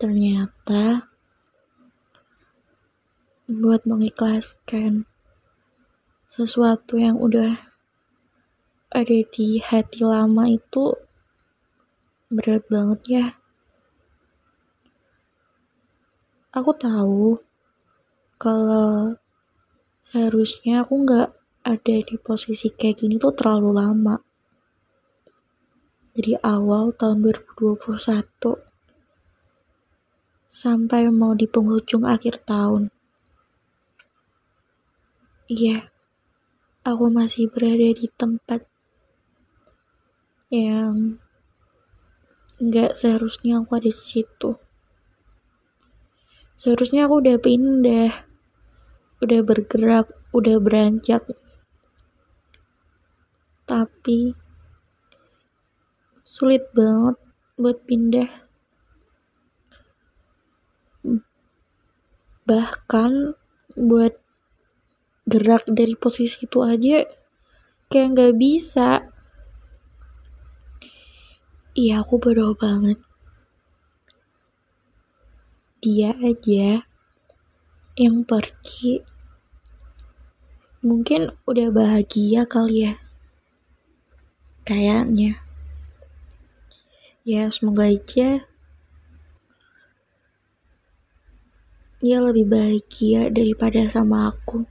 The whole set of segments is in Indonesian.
ternyata buat mengikhlaskan sesuatu yang udah ada di hati lama itu berat banget ya. Aku tahu kalau seharusnya aku nggak ada di posisi kayak gini tuh terlalu lama. Dari awal tahun 2021 sampai mau di penghujung akhir tahun. Iya, aku masih berada di tempat yang nggak seharusnya aku ada di situ. Seharusnya aku udah pindah, udah bergerak, udah beranjak. Tapi sulit banget buat pindah. Bahkan buat gerak dari posisi itu aja kayak nggak bisa. Iya aku berdoa banget. Dia aja yang pergi. Mungkin udah bahagia kali ya. Kayaknya. Ya semoga aja dia lebih bahagia daripada sama aku.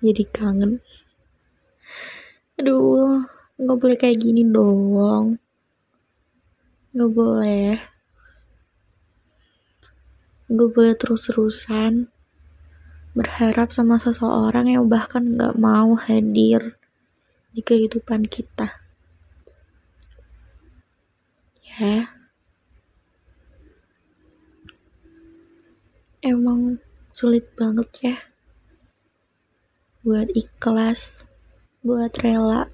Jadi kangen. Aduh nggak boleh kayak gini dong. Nggak boleh. Nggak boleh terus-terusan berharap sama seseorang yang bahkan nggak mau hadir di kehidupan kita. Ya emang sulit banget ya buat ikhlas, buat rela